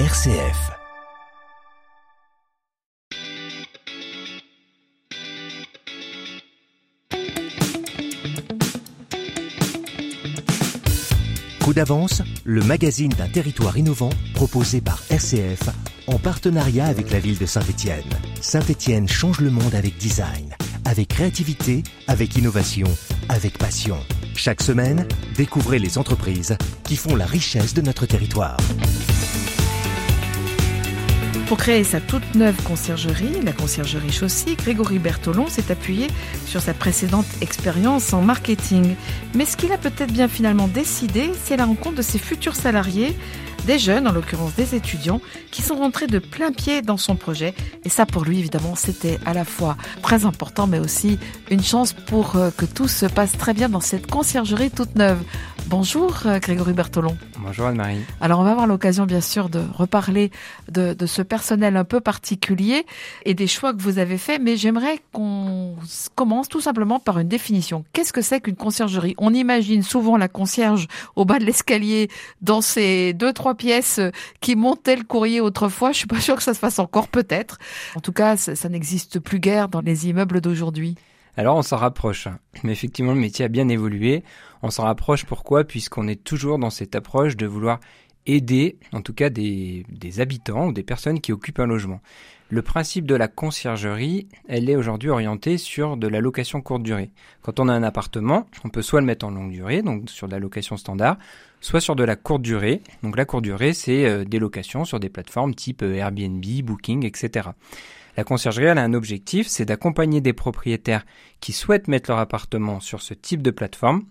RCF. Coup d'avance, le magazine d'un territoire innovant proposé par RCF en partenariat avec la ville de Saint-Étienne. Saint-Étienne change le monde avec design, avec créativité, avec innovation, avec passion. Chaque semaine, découvrez les entreprises qui font la richesse de notre territoire. Pour créer sa toute neuve conciergerie, la conciergerie Chaussy, Grégory Bertolon s'est appuyé sur sa précédente expérience en marketing. Mais ce qu'il a peut-être bien finalement décidé, c'est la rencontre de ses futurs salariés des jeunes, en l'occurrence des étudiants, qui sont rentrés de plein pied dans son projet. Et ça, pour lui, évidemment, c'était à la fois très important, mais aussi une chance pour euh, que tout se passe très bien dans cette conciergerie toute neuve. Bonjour, euh, Grégory Bertolon. Bonjour Anne-Marie. Alors, on va avoir l'occasion, bien sûr, de reparler de, de, ce personnel un peu particulier et des choix que vous avez faits, mais j'aimerais qu'on commence tout simplement par une définition. Qu'est-ce que c'est qu'une conciergerie? On imagine souvent la concierge au bas de l'escalier dans ces deux, trois pièces qui montaient le courrier autrefois. Je suis pas sûre que ça se fasse encore, peut-être. En tout cas, ça n'existe plus guère dans les immeubles d'aujourd'hui. Alors on s'en rapproche, mais effectivement le métier a bien évolué. On s'en rapproche pourquoi? Puisqu'on est toujours dans cette approche de vouloir aider, en tout cas des, habitants ou des personnes qui occupent un logement. Le principe de la conciergerie, elle est aujourd'hui orientée sur de la location courte durée. Quand on a un appartement, on peut soit le mettre en longue durée, donc sur de la location standard, soit sur de la courte durée. Donc la courte durée, c'est euh, des locations sur des plateformes type euh, Airbnb, Booking, etc. La conciergerie, elle a un objectif, c'est d'accompagner des propriétaires qui souhaitent mettre leur appartement sur ce type de plateforme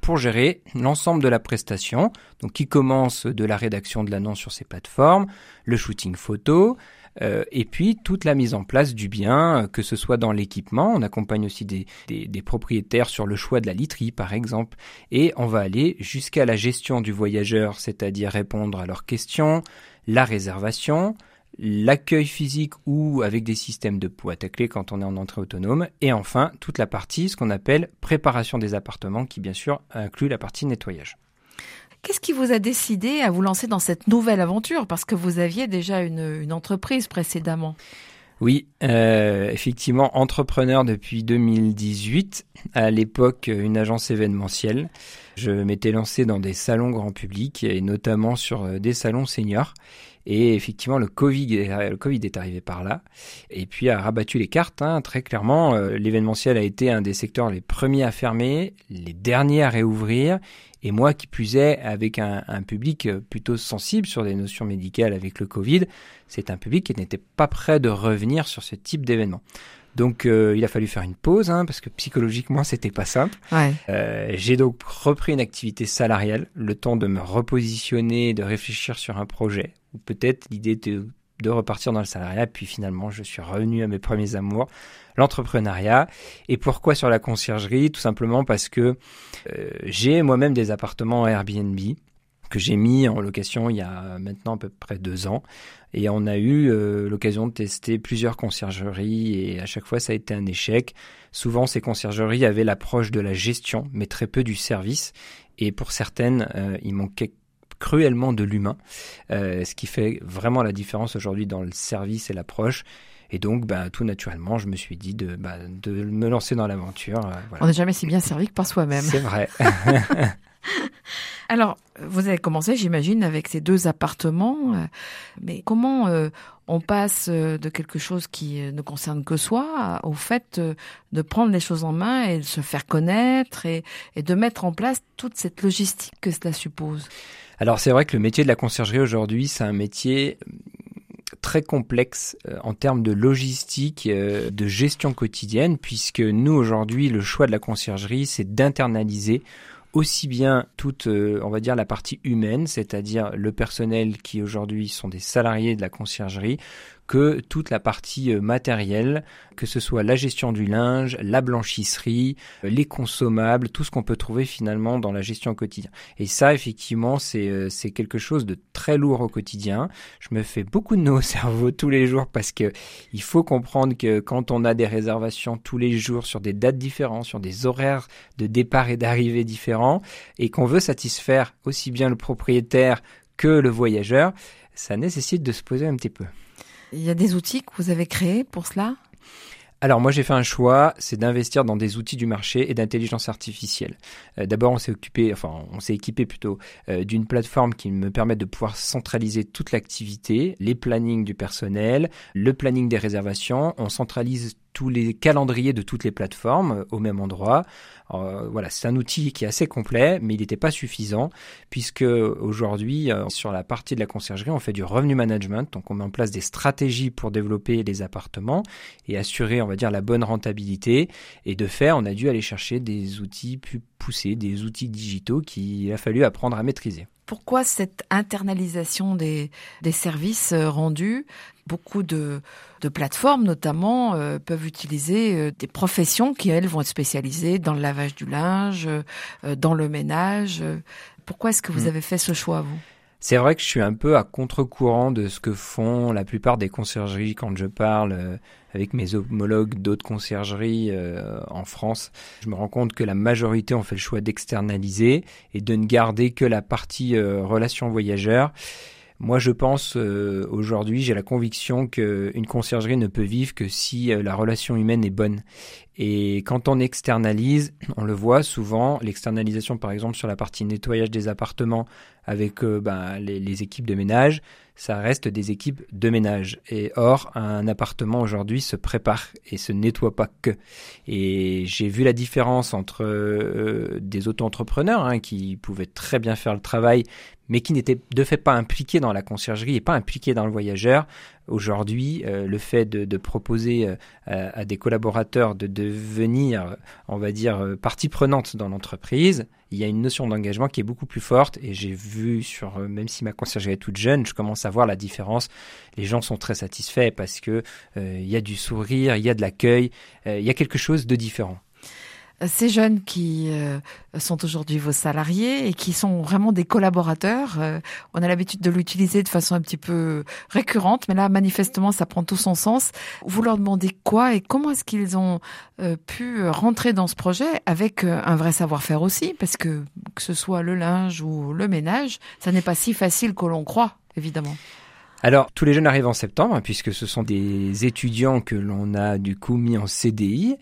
pour gérer l'ensemble de la prestation, donc qui commence de la rédaction de l'annonce sur ces plateformes, le shooting photo, euh, et puis toute la mise en place du bien, que ce soit dans l'équipement, on accompagne aussi des, des, des, propriétaires sur le choix de la literie par exemple, et on va aller jusqu'à la gestion du voyageur, c'est-à-dire répondre à leurs questions, la réservation, l'accueil physique ou avec des systèmes de boîte à clé quand on est en entrée autonome, et enfin toute la partie, ce qu'on appelle préparation des appartements, qui bien sûr inclut la partie nettoyage. Qu'est-ce qui vous a décidé à vous lancer dans cette nouvelle aventure? Parce que vous aviez déjà une entreprise précédemment. Oui, euh, effectivement, entrepreneur depuis 2018, à l'époque une agence événementielle. Je m'étais lancé dans des salons grand public et notamment sur euh, des salons seniors. Et effectivement, le Covid, le Covid est arrivé par là. Et puis a rabattu les cartes. Hein, très clairement, euh, l'événementiel a été un des secteurs les premiers à fermer, les derniers à réouvrir. Et moi, qui est, avec un, un, public plutôt sensible sur des notions médicales avec le Covid, c'est un public qui n'était pas prêt de revenir sur ce type d'événement. Donc euh, il a fallu faire une pause hein, parce que psychologiquement c'était pas simple. Ouais. Euh, J'ai donc repris une activité salariale, le temps de me repositionner, de réfléchir sur un projet ou peut-être l'idée de, de repartir dans le salariat. Puis finalement je suis revenu à mes premiers amours, l'entrepreneuriat. Et pourquoi sur la conciergerie? Tout simplement parce que euh, j'ai moi-même des appartements Airbnb que j'ai mis en location il y a maintenant à peu près deux ans. Et on a eu euh, l'occasion de tester plusieurs conciergeries et à chaque fois ça a été un échec. Souvent ces conciergeries avaient l'approche de la gestion mais très peu du service. Et pour certaines, euh, il manquait cruellement de l'humain, euh, ce qui fait vraiment la différence aujourd'hui dans le service et l'approche. Et donc, ben, tout naturellement, je me suis dit de, ben, de me lancer dans l'aventure. Euh, voilà. On n'est jamais si bien servi que par soi-même. C'est vrai. Alors, vous avez commencé, j'imagine, avec ces deux appartements. euh, Mais comment euh, on passe euh, de quelque chose qui euh, ne concerne que soi au fait euh, de prendre les choses en main et de se faire connaître et, et de mettre en place toute cette logistique que cela suppose. Alors, c'est vrai que le métier de la conciergerie aujourd'hui, c'est un métier très complexe en termes de logistique, de gestion quotidienne, puisque nous aujourd'hui, le choix de la conciergerie, c'est d'internaliser aussi bien toute, euh, on va dire, la partie humaine, c'est-à-dire le personnel qui aujourd'hui sont des salariés de la conciergerie, que toute la partie euh, matérielle, que ce soit la gestion du linge, la blanchisserie, euh, les consommables, tout ce qu'on peut trouver finalement dans la gestion au quotidien. Et ça, effectivement, c'est euh, quelque chose de très lourd au quotidien. Je me fais beaucoup de nœuds au cerveau tous les jours parce que il faut comprendre que quand on a des réservations tous les jours sur des dates différentes, sur des horaires de départ et d'arrivée différents, et qu'on veut satisfaire aussi bien le propriétaire que le voyageur, ça nécessite de se poser un petit peu. Il y a des outils que vous avez créés pour cela? Alors moi j'ai fait un choix, c'est d'investir dans des outils du marché et d'intelligence artificielle. Euh, d'abord on s'est occupé, enfin on s'est équipé plutôt euh, d'une plateforme qui me permet de pouvoir centraliser toute l'activité, les plannings du personnel, le planning des réservations. On centralise tous les calendriers de toutes les plateformes euh, au même endroit. Euh, voilà, c'est un outil qui est assez complet, mais il n'était pas suffisant puisque aujourd'hui, euh, sur la partie de la conciergerie, on fait du revenu management, donc on met en place des stratégies pour développer les appartements et assurer, on va dire, la bonne rentabilité. Et de fait, on a dû aller chercher des outils plus poussés, des outils digitaux qu'il a fallu apprendre à maîtriser. Pourquoi cette internalisation des, des services euh, rendus? Beaucoup de, de plateformes, notamment, euh, peuvent utiliser euh, des professions qui, elles, vont être spécialisées dans le lavage du linge, dans le ménage. Pourquoi est-ce que vous mm. avez fait ce choix, vous? C'est vrai que je suis un peu à contre-courant de ce que font la plupart des conciergeries quand je parle euh, avec mes homologues d'autres conciergeries euh, en France. Je me rends compte que la majorité ont fait le choix d'externaliser et de ne garder que la partie euh, relation. Moi, je pense aujourd'hui, j'ai la conviction qu'une conciergerie ne peut vivre que si la relation humaine est bonne. Et quand on externalise, on le voit souvent, l'externalisation par exemple sur la partie nettoyage des appartements avec euh, ben, les, équipes de ménage, ça reste des équipes de ménage. Et or, un appartement aujourd'hui se prépare et se nettoie pas que. Et j'ai vu la différence entre euh, des auto-entrepreneurs hein, qui pouvaient très bien faire le travail, mais qui n'étaient de fait pas impliqués dans la conciergerie et pas impliqués dans le voyageur. Aujourd'hui, euh, le fait de, proposer à, des collaborateurs de devenir, on va dire, partie prenante dans l'entreprise, il y a une notion d'engagement qui est beaucoup plus forte et j'ai vu sur euh, même si ma conciergerie est toute jeune, je commence à voir la différence. Les gens sont très satisfaits parce que euh, il y a du sourire, il y a de l'accueil, euh, il y a quelque chose de différent ces jeunes qui euh, sont aujourd'hui vos salariés et qui sont vraiment des collaborateurs. Euh, on a l'habitude de l'utiliser de façon un petit peu récurrente, mais là, manifestement, ça prend tout son sens. Vous leur demandez quoi et comment est-ce qu'ils ont euh, pu rentrer dans ce projet avec un vrai savoir-faire aussi, parce que que ce soit le linge ou le ménage, ça n'est pas si facile que l'on croit, évidemment. Alors, tous les jeunes arrivent en septembre, puisque ce sont des étudiants que l'on a du coup mis en CDI.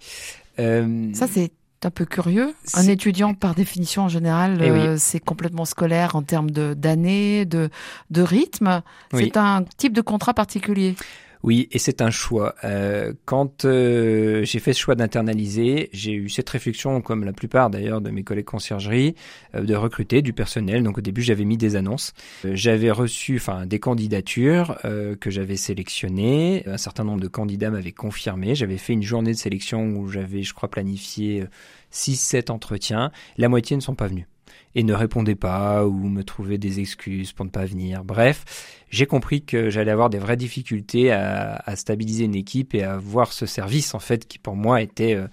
Ça, c'est un peu curieux. Un étudiant, par définition, en général, eh euh, c'est complètement scolaire en termes d'années, de, de, rythme. C'est un type de contrat particulier. Oui, et c'est un choix. Euh, quand euh, j'ai fait ce choix d'internaliser, j'ai eu cette réflexion, comme la plupart d'ailleurs de mes collègues conciergerie, euh, de recruter du personnel. Donc au début, j'avais mis des annonces. j'avais reçu, enfin, des candidatures que j'avais sélectionnées. Un certain nombre de candidats m'avaient confirmé. J'avais fait une journée de sélection où j'avais, je crois, planifié 6-7 entretiens. La moitié ne sont pas venus et ne répondait pas ou me trouvait des excuses pour ne pas venir. Bref, j'ai compris que j'allais avoir des vraies difficultés à, stabiliser une équipe et à voir ce service en fait qui pour moi était euh,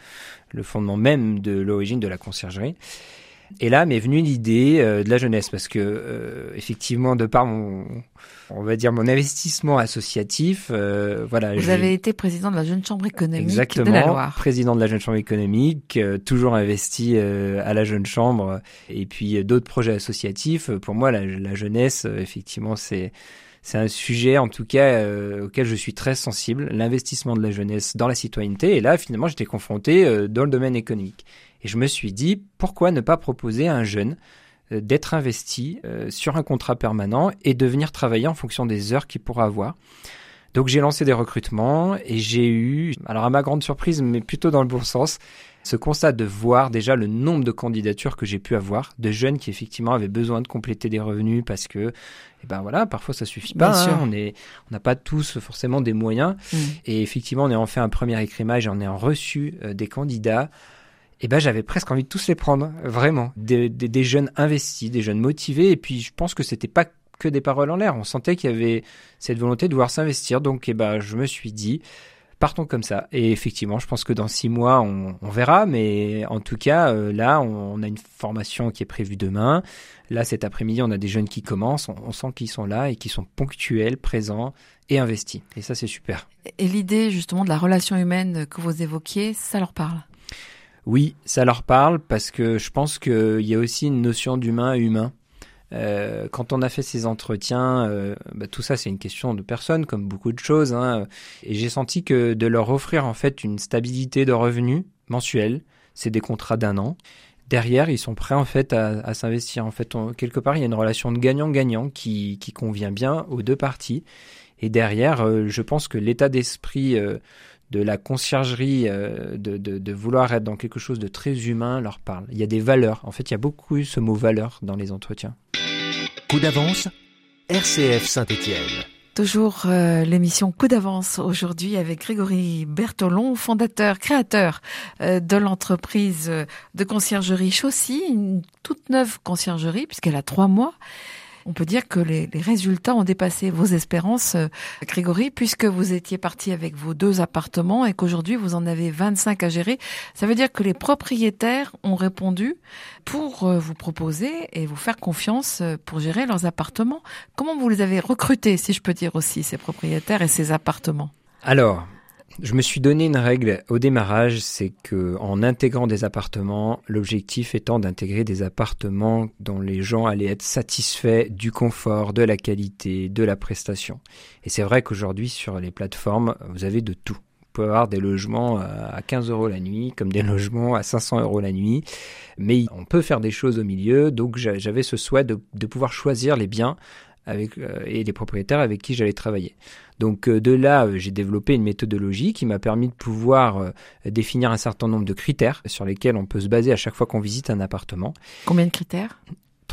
le fondement même de l'origine de la conciergerie. Et là m'est venue l'idée euh, de la jeunesse parce que euh, effectivement de par mon on va dire mon investissement associatif euh, voilà vous avez été président de la jeune chambre économique exactement de la Loire. président de la jeune chambre économique toujours investi à la jeune chambre et puis d'autres projets associatifs pour moi la, la jeunesse effectivement c'est c'est un sujet en tout cas auquel je suis très sensible, l'investissement de la jeunesse dans la citoyenneté. Et là, finalement, j'étais confronté dans le domaine économique. Et je me suis dit, pourquoi ne pas proposer à un jeune euh, d'être investi euh, sur un contrat permanent et de venir travailler en fonction des heures qu'il pourra avoir. Donc j'ai lancé des recrutements et j'ai eu, alors à ma grande surprise, mais plutôt dans le bon sens, ce constat de voir déjà le nombre de candidatures que j'ai pu avoir, de jeunes qui effectivement avaient besoin de compléter des revenus parce que, eh ben voilà, parfois ça suffit pas. Hein. on est, on n'a pas tous forcément des moyens. Mm. Et effectivement, on est en fait un premier écrimage, et on est en reçu euh, des candidats eh ben j'avais presque envie de tous les prendre, vraiment. Des, des, jeunes investis, des jeunes motivés, et puis je pense que c'était pas que des paroles en l'air. On sentait qu'il y avait cette volonté de vouloir s'investir, donc eh ben je me suis dit partons comme ça. Et effectivement, je pense que dans six mois, on, verra, mais en tout cas, euh, là, on, a une formation qui est prévue demain. Là, cet après-midi, on a des jeunes qui commencent, on, on sent qu'ils sont là et qu'ils sont ponctuels, présents et investis. Et ça, c'est super. Et l'idée justement de la relation humaine que vous évoquiez, ça leur parle? Oui, ça leur parle parce que je pense qu'il y a aussi une notion d'humain à humain. Euh, quand on a fait ces entretiens, euh, bah, tout ça c'est une question de personnes, comme beaucoup de choses. Hein, et j'ai senti que de leur offrir en fait une stabilité de revenus mensuels, c'est des contrats d'un an. Derrière, ils sont prêts en fait à, s'investir. En fait, quelque part, il y a une relation de gagnant-gagnant qui, convient bien aux deux parties. Et derrière, euh, je pense que l'état d'esprit de la conciergerie, euh, de, de, vouloir être dans quelque chose de très humain, leur parle. Il y a des valeurs. En fait, il y a beaucoup eu ce mot valeur dans les entretiens. Coup d'avance, RCF Saint-Étienne. Toujours l'émission Coup d'avance aujourd'hui avec Grégory Bertolon, fondateur, créateur de l'entreprise de conciergerie Chaussy, une toute neuve conciergerie puisqu'elle a trois mois on peut dire que les, résultats ont dépassé vos espérances, euh, Grégory, puisque vous étiez parti avec vos deux appartements et qu'aujourd'hui vous en avez 25 à gérer. Ça veut dire que les propriétaires ont répondu pour euh, vous proposer et vous faire confiance euh, pour gérer leurs appartements. Comment vous les avez recrutés, si je peux dire aussi, ces propriétaires et ces appartements? Alors, je me suis donné une règle au démarrage, c'est que en intégrant des appartements, l'objectif étant d'intégrer des appartements dont les gens allaient être satisfaits du confort, de la qualité, de la prestation. Et c'est vrai qu'aujourd'hui sur les plateformes, vous avez de tout. Vous pouvez avoir des logements à 15 euros la nuit, comme des logements à 500 euros la nuit. Mais on peut faire des choses au milieu. Donc j'avais ce souhait de, pouvoir choisir les biens euh, et les propriétaires avec qui j'allais travailler. Donc euh, de là, euh, j'ai développé une méthodologie qui m'a permis de pouvoir définir un certain nombre de critères sur lesquels on peut se baser à chaque fois qu'on visite un appartement. Combien de critères?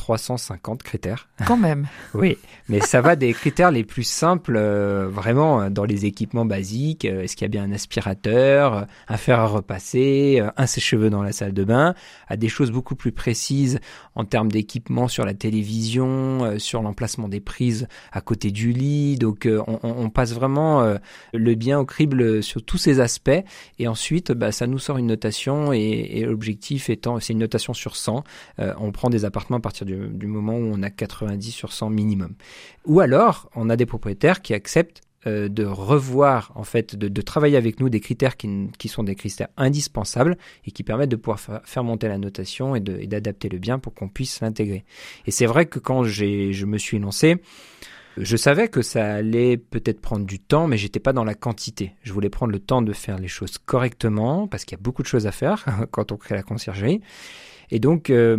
350 critères. Quand même. oui, mais ça va des critères les plus simples, euh, vraiment dans les équipements basiques. Euh, est-ce qu'il y a bien un aspirateur, un fer à repasser, euh, un sèche-cheveux dans la salle de bain, à des choses beaucoup plus précises en termes d'équipement sur la télévision, sur l'emplacement des prises à côté du lit. Donc on, on, passe vraiment le bien au crible sur tous ces aspects. Et ensuite, bah, ça nous sort une notation et, et l'objectif étant, c'est une notation sur 100. on prend des appartements à partir du du, moment où on a 90 sur 100 minimum. Ou alors, on a des propriétaires qui acceptent euh, de revoir, en fait, de, travailler avec nous des critères qui, sont des critères indispensables et qui permettent de pouvoir faire monter la notation et d'adapter le bien pour qu'on puisse l'intégrer. Et c'est vrai que quand je me suis lancé, je savais que ça allait peut-être prendre du temps, mais j'étais pas dans la quantité. Je voulais prendre le temps de faire les choses correctement, parce qu'il y a beaucoup de choses à faire quand on crée la conciergerie. Et donc, euh,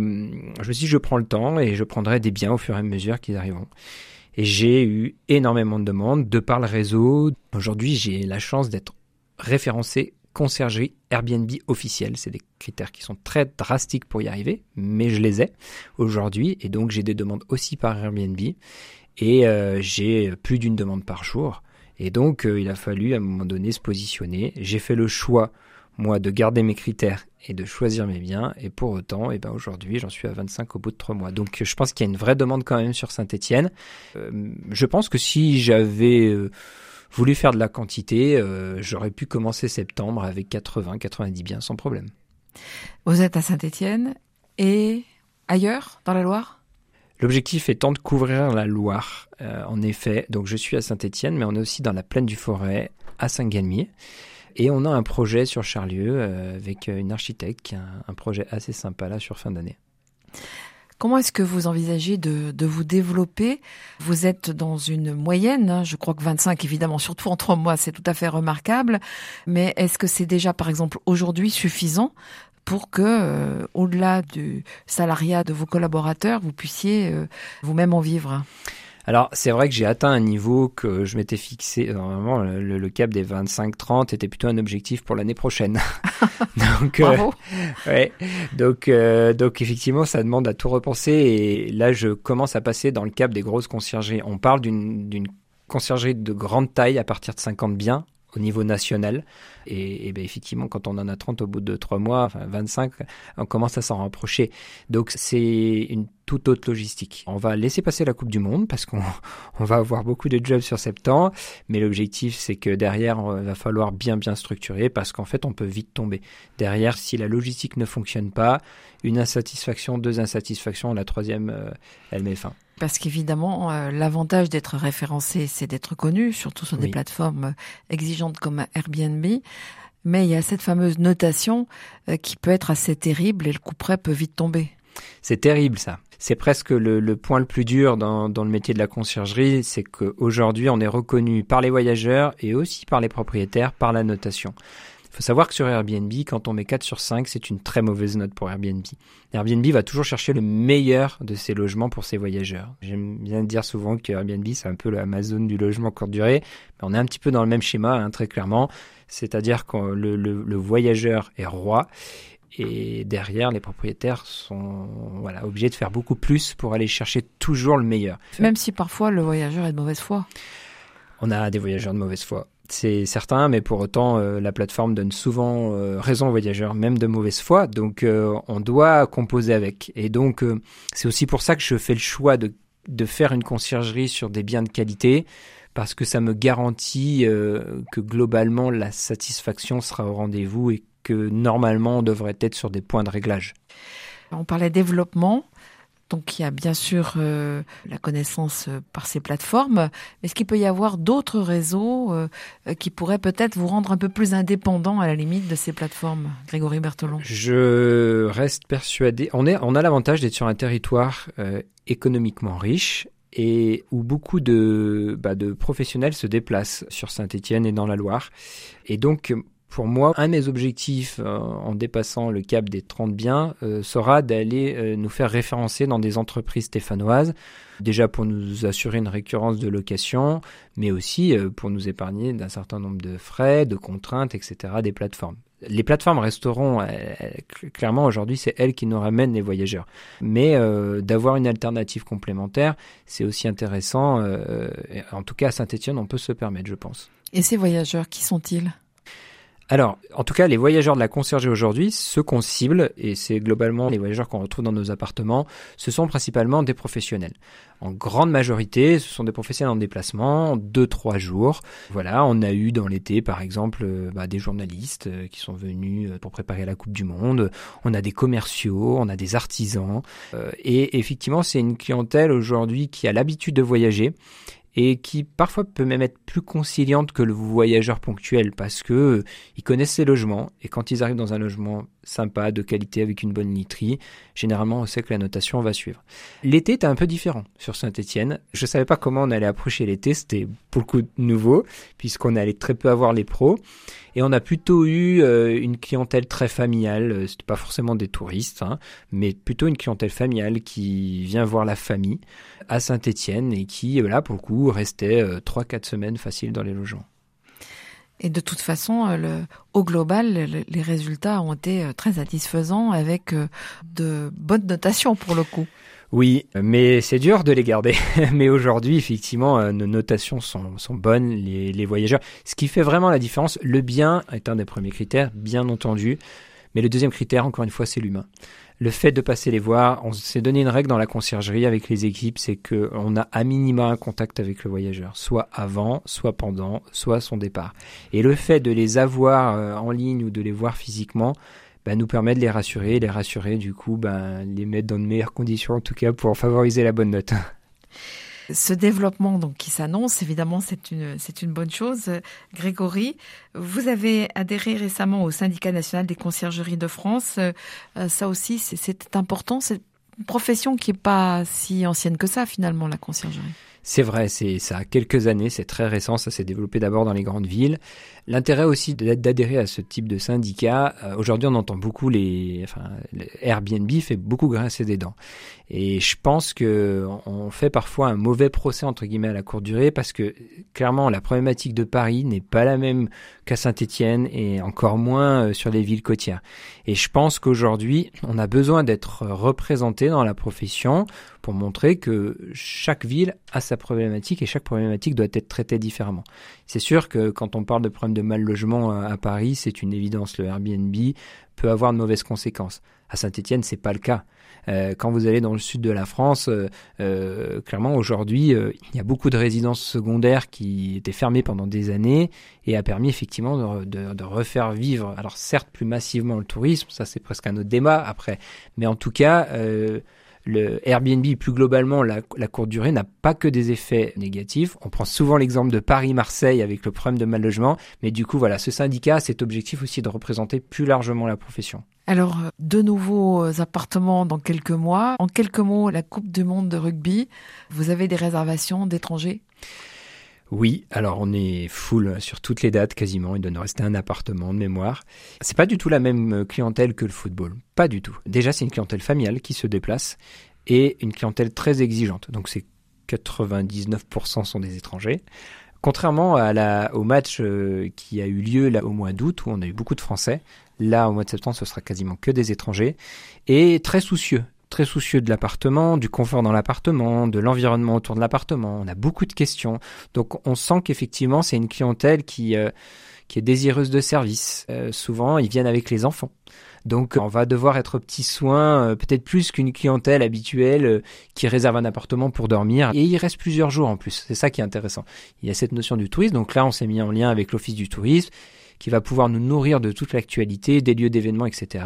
je me suis dit, je prends le temps et je prendrai des biens au fur et à mesure qu'ils arriveront. Et j'ai eu énormément de demandes de par le réseau. Aujourd'hui, j'ai la chance d'être référencé conciergerie Airbnb officiel. C'est des critères qui sont très drastiques pour y arriver, mais je les ai aujourd'hui. Et donc, j'ai des demandes aussi par Airbnb. Et euh, j'ai plus d'une demande par jour. Et donc, euh, il a fallu à un moment donné se positionner. J'ai fait le choix moi, de garder mes critères et de choisir mes biens. Et pour autant, eh ben aujourd'hui, j'en suis à 25 au bout de 3 mois. Donc, je pense qu'il y a une vraie demande quand même sur Saint-Etienne. Euh, je pense que si j'avais euh, voulu faire de la quantité, euh, j'aurais pu commencer septembre avec 80, 90 biens sans problème. Vous êtes à Saint-Etienne et ailleurs, dans la Loire? L'objectif étant de couvrir la Loire, en effet. Donc, je suis à Saint-Etienne, mais on est aussi dans la plaine du Forêt, à Saint-Galmier. Et on a un projet sur Charlieu euh, avec euh, une architecte un, projet assez sympa là sur fin d'année. Comment est-ce que vous envisagez de, vous développer? Vous êtes dans une moyenne, hein, je crois que 25 évidemment, surtout en trois mois, c'est tout à fait remarquable. Mais est-ce que c'est déjà, par exemple, aujourd'hui suffisant pour que, euh, au-delà du salariat de vos collaborateurs, vous puissiez vous-même en vivre? Alors, c'est vrai que j'ai atteint un niveau que je m'étais fixé. Normalement, le, cap des 25-30 était plutôt un objectif pour l'année prochaine. donc, euh, ouais. Donc, euh, donc, effectivement, ça demande à tout repenser. Et là, je commence à passer dans le cap des grosses conciergeries. On parle d'une conciergerie de grande taille à partir de 50 biens au niveau national. Et, et ben effectivement, quand on en a 30 au bout de 3 mois, enfin 25, on commence à s'en rapprocher. Donc c'est une toute autre logistique. On va laisser passer la Coupe du Monde parce qu'on on va avoir beaucoup de jobs sur septembre, mais l'objectif c'est que derrière, il va falloir bien bien structurer parce qu'en fait, on peut vite tomber. Derrière, si la logistique ne fonctionne pas, une insatisfaction, deux insatisfactions, la troisième, euh, elle met fin. Parce qu'évidemment, euh, l'avantage d'être référencé, c'est d'être connu, surtout sur des plateformes exigeantes comme Airbnb. Mais il y a cette fameuse notation euh, qui peut être assez terrible et le coup près peut vite tomber. C'est terrible ça. c'est presque le, point le plus dur dans, dans le métier de la conciergerie, c'est qu'aujourd'hui on est reconnu par les voyageurs et aussi par les propriétaires par la notation. Il faut savoir que sur Airbnb, quand on met 4 sur 5, c'est une très mauvaise note pour Airbnb. Airbnb va toujours chercher le meilleur de ses logements pour ses voyageurs. J'aime bien dire souvent que Airbnb, c'est un peu l'Amazon du logement courte durée, mais on est un petit peu dans le même schéma, hein, très clairement. C'est-à-dire que le, le voyageur est roi et derrière les propriétaires sont voilà obligés de faire beaucoup plus pour aller chercher toujours le meilleur. Même si parfois le voyageur est de mauvaise foi. On a des voyageurs de mauvaise foi c'est certain, mais pour autant, euh, la plateforme donne souvent euh, raison aux voyageurs, même de mauvaise foi. Donc, euh, on doit composer avec. Et donc, c'est aussi pour ça que je fais le choix de, de, faire une conciergerie sur des biens de qualité, parce que ça me garantit que globalement, la satisfaction sera au rendez-vous et que normalement, on devrait être sur des points de réglage. On parlait développement. Donc il y a bien sûr euh, la connaissance euh, par ces plateformes. Est-ce qu'il peut y avoir d'autres réseaux euh, qui pourraient peut-être vous rendre un peu plus indépendant à la limite de ces plateformes, Grégory Bertolon? Je reste persuadé. On, est, on a l'avantage d'être sur un territoire économiquement riche et où beaucoup de, bah, de professionnels se déplacent sur Saint-Étienne et dans la Loire. Et donc, pour moi, un de mes objectifs euh, en dépassant le cap des 30 biens euh, sera d'aller euh, nous faire référencer dans des entreprises stéphanoises, déjà pour nous assurer une récurrence de location, mais aussi pour nous épargner d'un certain nombre de frais, de contraintes, etc. des plateformes. Les plateformes resteront, clairement aujourd'hui, c'est elles qui nous ramènent les voyageurs. Mais d'avoir une alternative complémentaire, c'est aussi intéressant. en tout cas, à Saint-Etienne, on peut se permettre, je pense. Et ces voyageurs, qui sont-ils? Alors, en tout cas, les voyageurs de la conciergerie aujourd'hui, ceux qu'on cible, et c'est globalement les voyageurs qu'on retrouve dans nos appartements, ce sont principalement des professionnels. En grande majorité, ce sont des professionnels en déplacement, deux, trois jours. Voilà, on a eu dans l'été, par exemple, euh, bah, des journalistes euh, qui sont venus euh, pour préparer la Coupe du Monde. On a des commerciaux, on a des artisans. et effectivement, c'est une clientèle aujourd'hui qui a l'habitude de voyager et qui parfois peut même être plus conciliante que le voyageur ponctuel parce que euh, ils connaissent ses logements et quand ils arrivent dans un logement sympa, de qualité, avec une bonne literie, généralement on sait que la notation va suivre. L'été était un peu différent sur Saint-Etienne. Je savais pas comment on allait approcher l'été, c'était beaucoup nouveau puisqu'on allait très peu avoir les pros et on a plutôt eu euh, une clientèle très familiale. Euh, c'était pas forcément des touristes, hein, mais plutôt une clientèle familiale qui vient voir la famille à Saint-Étienne et qui, là, pour le coup, restait 3-4 semaines facile dans les logements. Et de toute façon, le, au global, les résultats ont été très satisfaisants avec de bonnes notations pour le coup. Oui, mais c'est dur de les garder. mais aujourd'hui, effectivement, euh, nos notations sont, sont bonnes, les, les, voyageurs. Ce qui fait vraiment la différence, le bien est un des premiers critères, bien entendu. Mais le deuxième critère, encore une fois, c'est l'humain. Le fait de passer les voir, on s'est donné une règle dans la conciergerie avec les équipes, c'est qu'on a à minima un contact avec le voyageur, soit avant, soit pendant, soit son départ. Et le fait de les avoir euh, en ligne ou de les voir physiquement, bah, nous permet de les rassurer, les rassurer du coup, bah, les mettre dans de meilleures conditions en tout cas pour favoriser la bonne note. Ce développement donc qui s'annonce, évidemment, c'est une c'est une bonne chose. Grégory, vous avez adhéré récemment au syndicat national des conciergeries de France. Euh, ça aussi, c'est important. C'est une profession qui est pas si ancienne que ça finalement, la conciergerie. C'est vrai, c'est ça a quelques années, c'est très récent, ça s'est développé d'abord dans les grandes villes. L'intérêt aussi d'adhérer à ce type de syndicat, euh, aujourd'hui on entend beaucoup les, enfin, Airbnb fait beaucoup grincer des dents. Et je pense que on fait parfois un mauvais procès entre guillemets à la courte durée parce que clairement la problématique de Paris n'est pas la même qu'à Saint-Étienne et encore moins euh, sur les villes côtières. Et je pense qu'aujourd'hui on a besoin d'être représenté dans la profession pour montrer que chaque ville a sa problématique et chaque problématique doit être traitée différemment. C'est sûr que quand on parle de problème de mal logement à Paris, c'est une évidence. Le Airbnb peut avoir de mauvaises conséquences. À Saint-Etienne, c'est pas le cas. Euh, quand vous allez dans le sud de la France, euh, euh, clairement aujourd'hui, il y a beaucoup de résidences secondaires qui étaient fermées pendant des années et a permis effectivement de, de refaire vivre, alors certes plus massivement le tourisme, ça c'est presque un autre débat après, mais en tout cas le Airbnb, plus globalement, la, courte durée n'a pas que des effets négatifs. On prend souvent l'exemple de Paris-Marseille avec le problème de mal logement, mais du coup, voilà, ce syndicat a cet objectif aussi de représenter plus largement la profession. Alors, de nouveaux appartements dans quelques mois. En quelques mots, la Coupe du Monde de rugby, vous avez des réservations d'étrangers? Oui, alors on est full sur toutes les dates quasiment. Il doit nous rester un appartement de mémoire. C'est pas du tout la même clientèle que le football. Pas du tout. Déjà, c'est une clientèle familiale qui se déplace et une clientèle très exigeante. Donc c'est 99% sont des étrangers. Contrairement au match euh, qui a eu lieu là au mois d'août où on a eu beaucoup de Français, là au mois de septembre ce sera quasiment que des étrangers et très soucieux très soucieux de l'appartement, du confort dans l'appartement, de l'environnement autour de l'appartement. On a beaucoup de questions. Donc on sent qu'effectivement c'est une clientèle qui, euh, qui est désireuse de service. Euh, souvent ils viennent avec les enfants. Donc on va devoir être petits soins, euh, peut-être plus qu'une clientèle habituelle qui réserve un appartement pour dormir. Et il reste plusieurs jours en plus. C'est ça qui est intéressant. Il y a cette notion du tourisme. Donc là on s'est mis en lien avec l'Office du tourisme qui va pouvoir nous nourrir de toute l'actualité, des lieux d'événements, etc.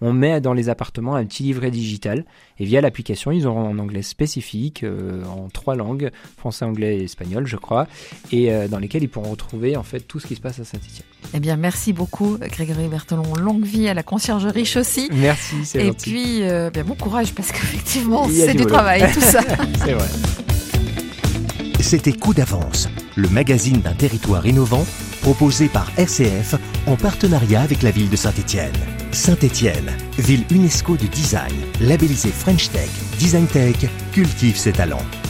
On met dans les appartements un petit livret digital et via l'application, ils auront un anglais spécifique euh, en trois langues, français, anglais et espagnol, je crois, et euh, dans lesquels ils pourront retrouver en fait tout ce qui se passe à Saint-Étienne. Eh bien, merci beaucoup, Grégory Berthelon. Longue vie à la conciergerie aussi. Merci, c'est Et puis, euh, bien, bon courage parce qu'effectivement, c'est du, du travail, tout ça. c'est vrai. C'était Coup d'avance, le magazine d'un territoire innovant proposé par RCF en partenariat avec la ville de Saint-Étienne. Saint-Étienne, ville UNESCO de design, labellisée French Tech, Design Tech, cultive ses talents.